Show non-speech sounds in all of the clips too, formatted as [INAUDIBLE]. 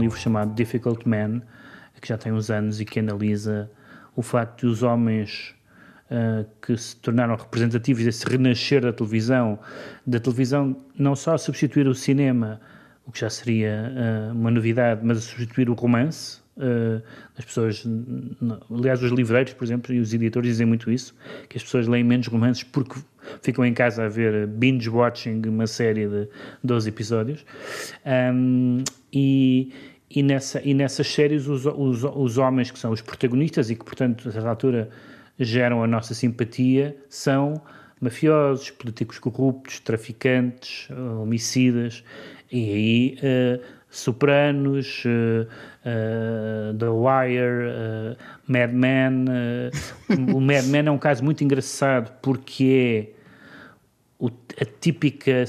um livro chamado Difficult Man, que já tem uns anos e que analisa o facto de os homens uh, que se tornaram representativos desse renascer da televisão, da televisão não só substituir o cinema, o que já seria uh, uma novidade, mas substituir o romance. Uh, as pessoas, aliás, os livreiros, por exemplo, e os editores dizem muito isso, que as pessoas leem menos romances porque ficam em casa a ver binge-watching uma série de 12 episódios. Um, e, e, nessa, e nessas séries, os, os, os homens que são os protagonistas e que, portanto, a certa altura geram a nossa simpatia são mafiosos, políticos corruptos, traficantes, homicidas, e aí uh, Sopranos, uh, uh, The Wire, Mad Men. o Mad Men é um caso muito engraçado porque é a típica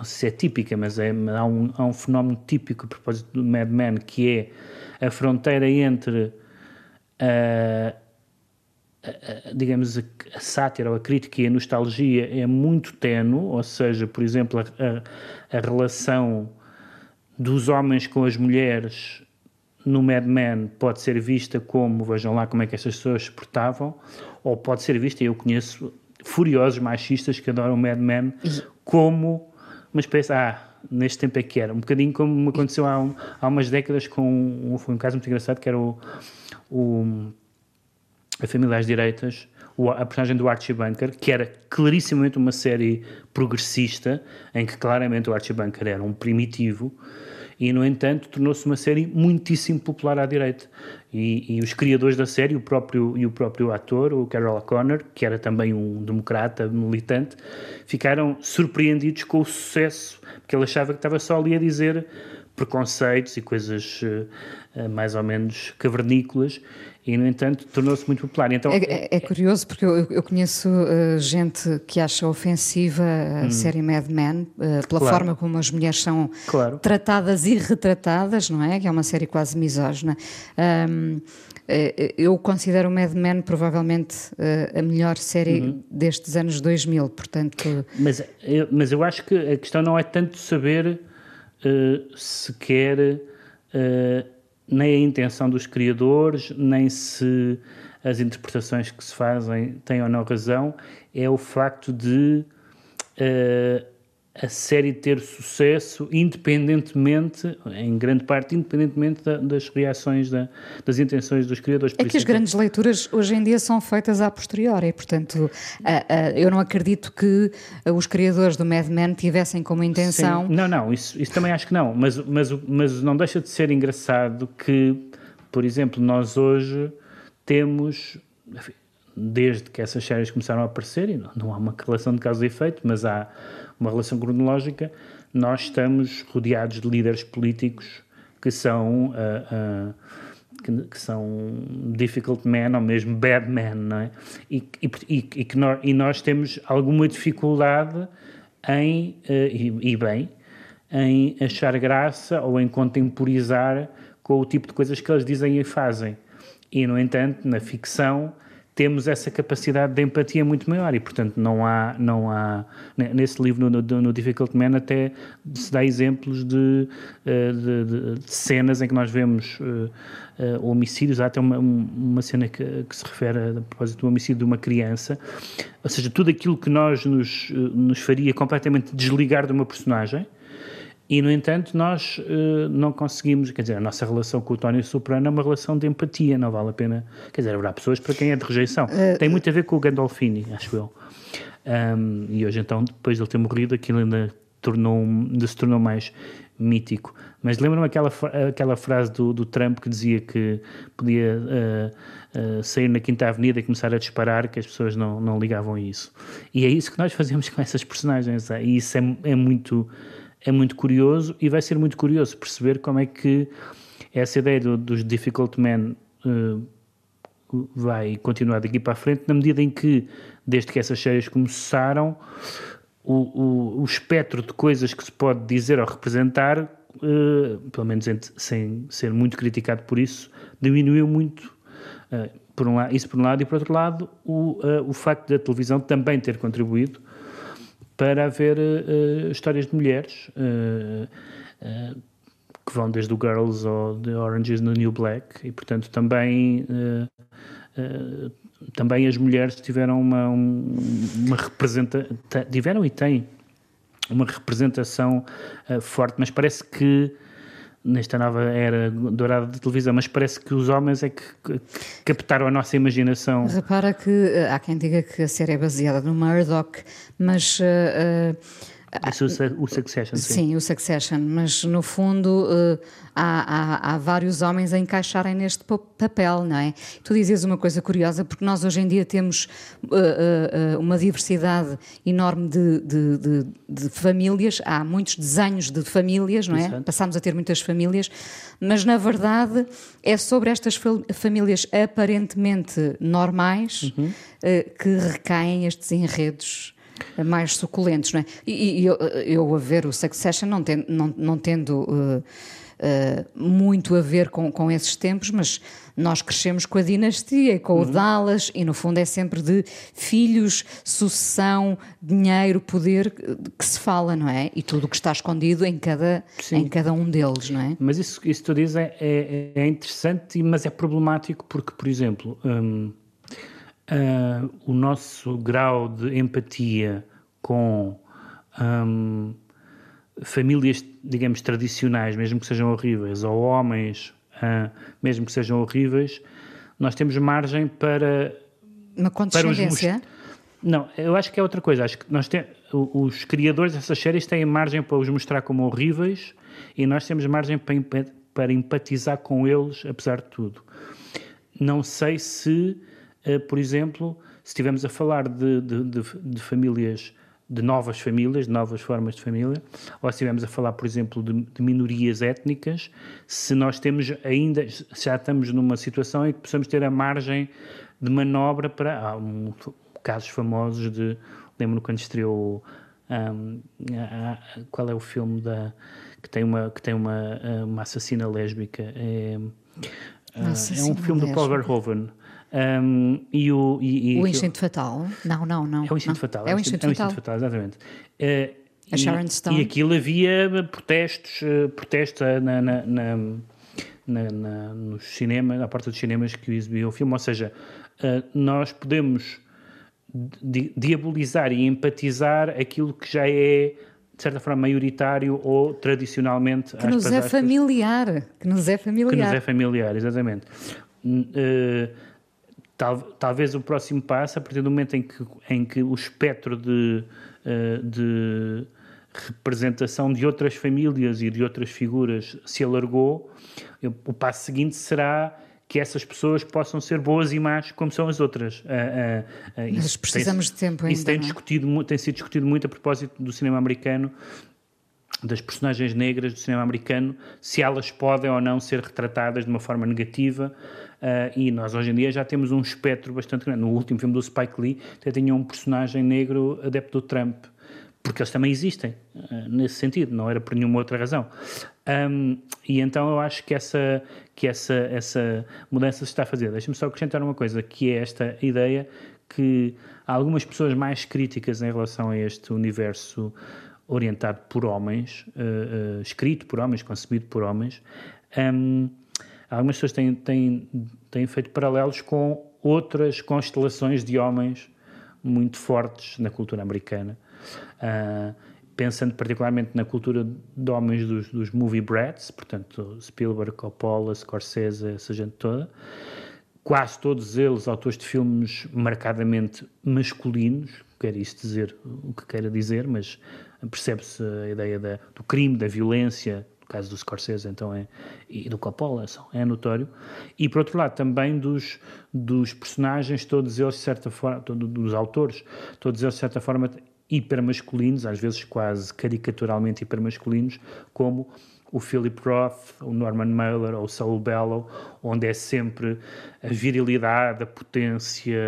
não sei se é típica, mas é, há, um, há um fenómeno típico a propósito do Mad Men, que é a fronteira entre a, a, digamos, a, a, sátira ou a crítica e a nostalgia é muito tenue, ou seja, por exemplo, a, a relação dos homens com as mulheres no Mad Men pode ser vista como, vejam lá como é que essas pessoas se portavam, ou pode ser vista, eu conheço furiosos machistas que adoram Mad Men, como uma espécie, ah, neste tempo é que era, um bocadinho como aconteceu há, um, há umas décadas com, foi um caso muito engraçado que era o, o a Família às Direitas, o, a personagem do Archie Bunker, que era clarissimamente uma série progressista, em que claramente o Archie Bunker era um primitivo, e no entanto tornou-se uma série muitíssimo popular à direita. E, e, os criadores da série, o próprio, e o próprio ator, o Carol O'Connor, que era também um democrata militante, ficaram surpreendidos com o sucesso, porque ele achava que estava só ali a dizer preconceitos e coisas uh, mais ou menos cavernícolas, e, no entanto, tornou-se muito popular. Então, é, é, é curioso, porque eu, eu conheço uh, gente que acha ofensiva a hum. série Mad Men, uh, pela claro. forma como as mulheres são claro. tratadas e retratadas, não é? Que é uma série quase misógina. Um, eu considero Mad Men provavelmente a melhor série uhum. destes anos 2000, portanto... Mas eu, mas eu acho que a questão não é tanto saber uh, se quer... Uh, nem a intenção dos criadores, nem se as interpretações que se fazem têm ou não razão, é o facto de uh, a série ter sucesso independentemente, em grande parte, independentemente da, das reações, da, das intenções dos criadores. É que as é grandes leituras hoje em dia são feitas a posteriori, portanto, uh, uh, eu não acredito que os criadores do Mad Men tivessem como intenção... Sim. Não, não, isso, isso também acho que não, mas, mas, mas não deixa de ser engraçado que, por exemplo, nós hoje temos... desde que essas séries começaram a aparecer, e não, não há uma relação de causa e efeito, mas há uma relação cronológica, nós estamos rodeados de líderes políticos que são uh, uh, que, que, são difficult men ou mesmo bad men, não é? E, e, e, que nós, e nós temos alguma dificuldade em, uh, e, e, bem, em achar graça ou em contemporizar com o tipo de coisas que eles dizem e fazem. E, no entanto, na ficção, temos essa capacidade de empatia muito maior e, portanto, não há, não há nesse livro, no, no, no Difficult Man, até se dá exemplos de, eh, de, de, cenas em que nós vemos uh, uh, homicídios. Há até uma, uma cena que, que, se refere a propósito do homicídio de uma criança, ou seja, tudo aquilo que nós nos, nos faria completamente desligar de uma personagem e, no entanto, nós uh, não conseguimos, quer dizer, a nossa relação com o Tony Soprano é uma relação de empatia, não vale a pena. Quer dizer, haverá pessoas para quem é de rejeição. Uh, Tem muito a ver com o Gandolfini, acho eu. Um, e hoje, então, depois de ele ter morrido, aquilo ainda, tornou, ainda se tornou mais mítico. Mas lembram-me aquela, aquela frase do, do Trump que dizia que podia uh, uh, sair na Quinta Avenida e começar a disparar, que as pessoas não, não ligavam a isso. E é isso que nós fazemos com essas personagens. E isso é, é muito é muito curioso e vai ser muito curioso perceber como é que essa ideia do, dos difficult men uh, vai continuar daqui para a frente, na medida em que, desde que essas séries começaram, o, o, o espectro de coisas que se pode dizer ou representar, uh, pelo menos sem ser muito criticado por isso, diminuiu muito. Uh, por um isso por um lado, e por outro lado, o, o facto da televisão também ter contribuído para haver uh, histórias de mulheres uh, uh, que vão desde o Girls ou The Orange is the New Black, e portanto também, também as mulheres tiveram uma, uma representação, tiveram e têm uma representação forte, mas parece que nesta nova era dourada de televisão, mas parece que os homens é que, que captaram a nossa imaginação. Repara que há quem diga que a série é baseada no Murdoch, mas uh, uh, isso, o Succession, sim. Sim, o Succession, mas no fundo uh, há, há, há, vários homens a encaixarem neste papel, não é? Tu dizes uma coisa curiosa, porque nós hoje em dia temos uh, uh, uma diversidade enorme de, de, de, de, famílias, há muitos desenhos de famílias, não é? Exato. Passamos a ter muitas famílias, mas na verdade é sobre estas famílias aparentemente normais uhum. que recaem estes enredos mais suculentos, não é? E, e eu, eu, a ver o Succession não, ten, não, não tendo uh, uh, muito a ver com, com esses tempos, mas nós crescemos com a dinastia e com uhum. o Dallas e no fundo é sempre de filhos, sucessão, dinheiro, poder que se fala, não é? E tudo o que está escondido em cada, em cada um deles, não é? Mas isso, isso que tu dizes é, é, é interessante, mas é problemático porque, por exemplo... Hum uh, o nosso grau de empatia com um, famílias, digamos, tradicionais, mesmo que sejam horríveis, ou homens, uh, mesmo que sejam horríveis, nós temos margem para. Uma condescendência? Para os não, eu acho que é outra coisa. Acho que nós tem, os criadores dessas séries têm margem para os mostrar como horríveis e nós temos margem para, para empatizar com eles, apesar de tudo. Não sei se por exemplo, se estivermos a falar de, de, de, de, famílias, de novas famílias, de novas formas de família, ou se estivermos a falar, por exemplo, de, minorias étnicas, se nós temos ainda, já estamos numa situação em que possamos ter a margem de manobra para. Há um, casos famosos de. Lembro-me quando estreou. Um, a, a, qual é o filme da, que tem uma, que tem uma, uma assassina lésbica? É, é um filme do Paul Verhoeven. Um, e o, e, e o Instinto Fatal? Não, não, não. É o Instinto Fatal. É o Instinto, é o Instinto Fatal. exatamente. Uh, a Sharon Stone. E aquilo havia protestos, uh, protestos na, na, na, na, nos cinemas, na parte dos cinemas que exibiam o filme. Ou seja, uh, nós podemos di diabolizar e empatizar aquilo que já é de certa forma maioritário ou tradicionalmente que nos é familiar que nos é familiar que nos é familiar exatamente uh, Tal, talvez o próximo passo, a partir do momento em que, em que o espectro de, eh, de representação de outras famílias e de outras figuras se alargou, o passo seguinte será que essas pessoas possam ser boas e más como são as outras. Uh, uh, Mas precisamos tem, de tempo ainda. Isso tem, é? discutido, tem sido discutido muito a propósito do cinema americano, das personagens negras do cinema americano, se elas podem ou não ser retratadas de uma forma negativa, Uh, e nós hoje em dia já temos um espectro bastante grande. No último filme do Spike Lee até tinha um personagem negro adepto do Trump, porque eles também existem uh, nesse sentido, não era por nenhuma outra razão. Um, e então eu acho que essa, que essa, essa mudança se está a fazer. Deixa-me só acrescentar uma coisa, que é esta ideia que algumas pessoas mais críticas em relação a este universo orientado por homens, uh, uh, escrito por homens, concebido por homens, um, algumas pessoas têm, têm, têm feito paralelos com outras constelações de homens muito fortes na cultura americana. Uh, pensando particularmente na cultura de homens dos, dos movie brats, portanto Spielberg, Coppola, Scorsese, essa gente toda, quase todos eles autores de filmes marcadamente masculinos, quer isto dizer o que queira dizer, mas percebe-se a ideia da, do crime, da violência, caso do Scorsese então é, e do Coppola é notório, e por outro lado também dos, dos personagens, todos eles de certa forma, dos autores, todos eles de certa forma hipermasculinos, às vezes quase caricaturalmente hipermasculinos, como o Philip Roth, o Norman Mailer ou o Saul Bellow, onde é sempre a virilidade, a potência,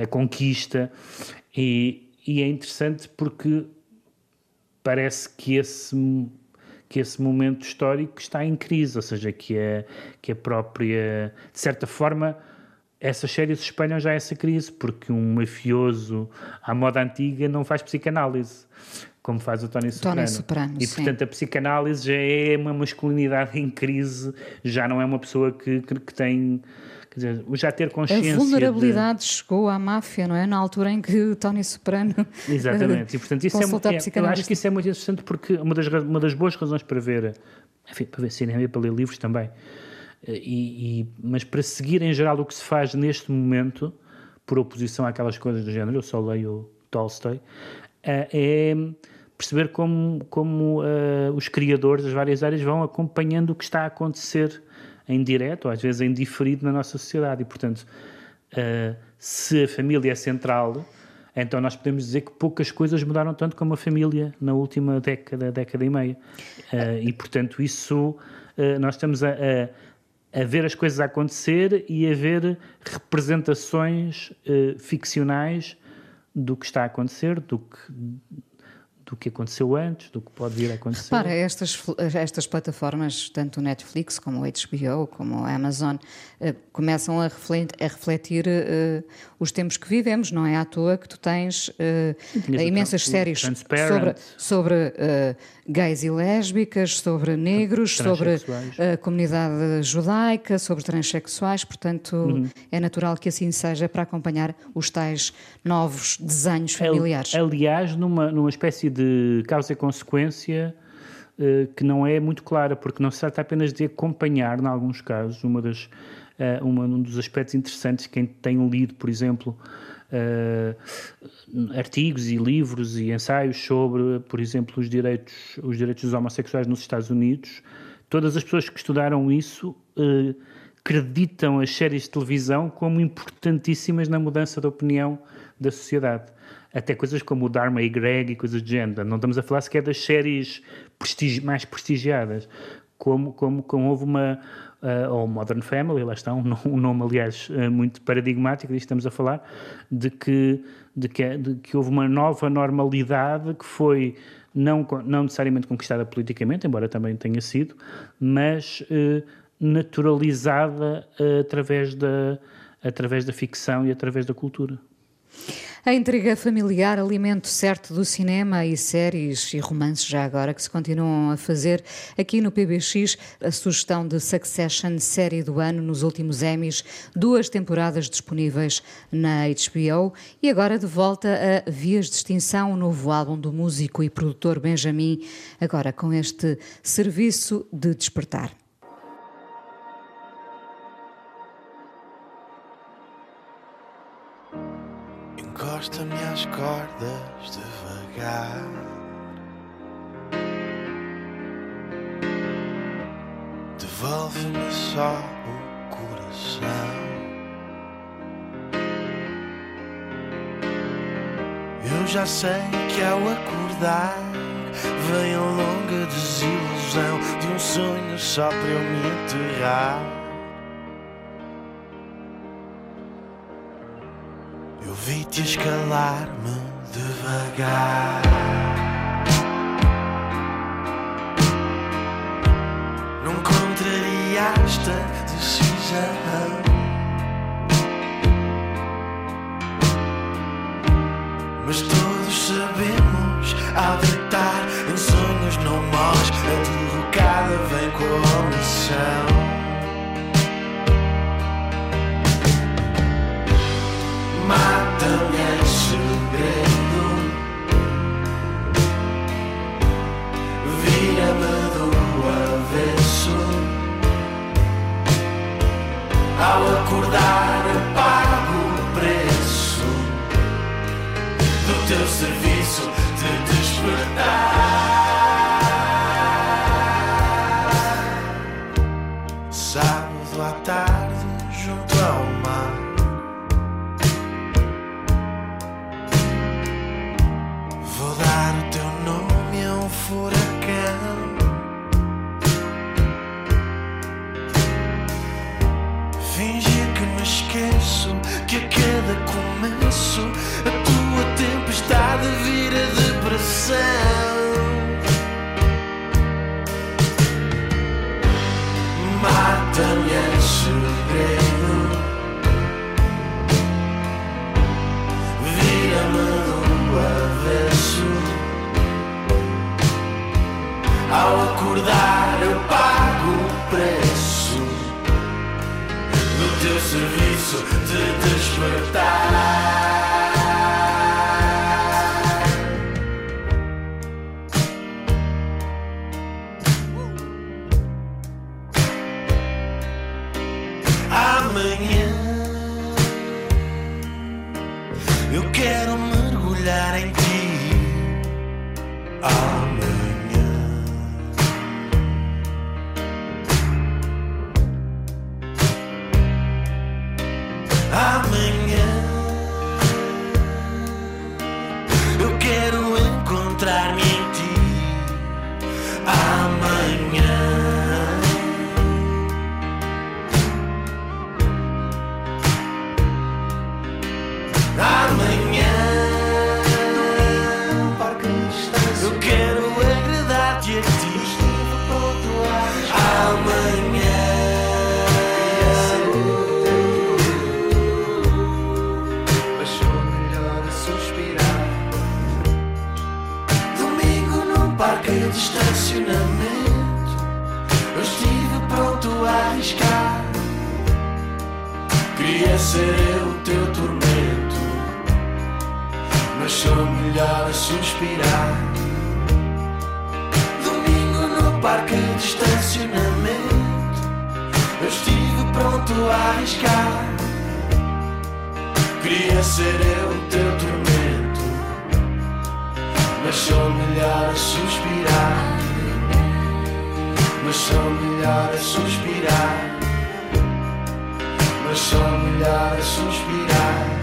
a, a conquista, e, e é interessante porque parece que esse que esse momento histórico está em crise, ou seja, que a, que a própria, de certa forma, essas séries espelham já essa crise, porque um mafioso à moda antiga não faz psicanálise. Como faz o Tony Soprano. Tony Soprano e, portanto, a psicanálise já é uma masculinidade em crise, já não é uma pessoa que, que, que tem Quer dizer, já ter consciência. A vulnerabilidade de... chegou à máfia, não é? Na altura em que Tony Soprano. [LAUGHS] Exatamente. E, portanto, isso é, é, eu acho que isso é muito interessante porque uma das, uma das boas razões para ver, enfim, para ver cinema e para ler livros também, e, e, mas para seguir em geral o que se faz neste momento, por oposição àquelas coisas do género, eu só leio Tolstói, eh, é perceber como, como uh, os criadores das várias áreas vão acompanhando o que está a acontecer em direto, ou às vezes em diferido na nossa sociedade. E, portanto, uh, se a família é central, então nós podemos dizer que poucas coisas mudaram tanto como a família na última década, década e meia. Uh, e, portanto, isso nós estamos a, a, a, ver as coisas a acontecer e a ver representações ficcionais do que está a acontecer, do que do que aconteceu antes, do que pode vir a acontecer. Para estas, estas plataformas, tanto o Netflix como o HBO, como a Amazon, eh, começam a refletir, a refletir uh, os tempos que vivemos, não é à toa que tu tens uh, imensas séries sobre, sobre gays e lésbicas, sobre negros, sobre a comunidade judaica, sobre transexuais, portanto uhum. é natural que assim seja para acompanhar os tais novos desenhos familiares. Aliás, numa, numa espécie de causa e consequência uh, que não é muito clara, porque não se trata apenas de acompanhar, em alguns casos, uma das, uh, uma, um dos aspectos interessantes, quem tem lido, por exemplo, uh, artigos e livros e ensaios sobre, por exemplo, os direitos, os direitos dos homossexuais nos Estados Unidos, todas as pessoas que estudaram isso acreditam as séries de televisão como importantíssimas na mudança da opinião da sociedade até coisas como o Dharma e Greg e coisas de género. Não estamos a falar sequer das séries prestigi mais prestigiadas, como, como, como houve uma. Uh, ou Modern Family, lá está, um, um nome, aliás, uh, muito paradigmático disto estamos a falar, de que, de, que, de que houve uma nova normalidade que foi não, não necessariamente conquistada politicamente, embora também tenha sido, mas uh, naturalizada através, da, através da ficção e através da cultura. A intriga familiar, alimento certo do cinema e séries e romances já agora que se continuam a fazer aqui no PBX, a sugestão de Succession, série do ano nos últimos Emmys, duas temporadas disponíveis na HBO e agora de volta a Vias de Extinção, o novo álbum do músico e produtor Benjamin, agora com este serviço de despertar. Encosta-me às cordas devagar. Devolve-me só o coração. Eu já sei que ao acordar vem a longa desilusão de um sonho só para eu me enterrar. Vi-te escalar-me devagar. Não contrariaste a decisão. Mas todos sabemos, ao deitar em sonhos não morres, a derrocada vem com a omissão. teu serviço de despertar. placa de estacionamento. Eu estive pronto a arriscar. Queria ser eu o teu tormento, mas sou melhor a suspirar. Domingo no parque de estacionamento. Eu estive pronto a arriscar. Queria ser eu o teu tormento, mas sou melhor a suspirar. melhor a suspirar. Mas só melhor a suspirar.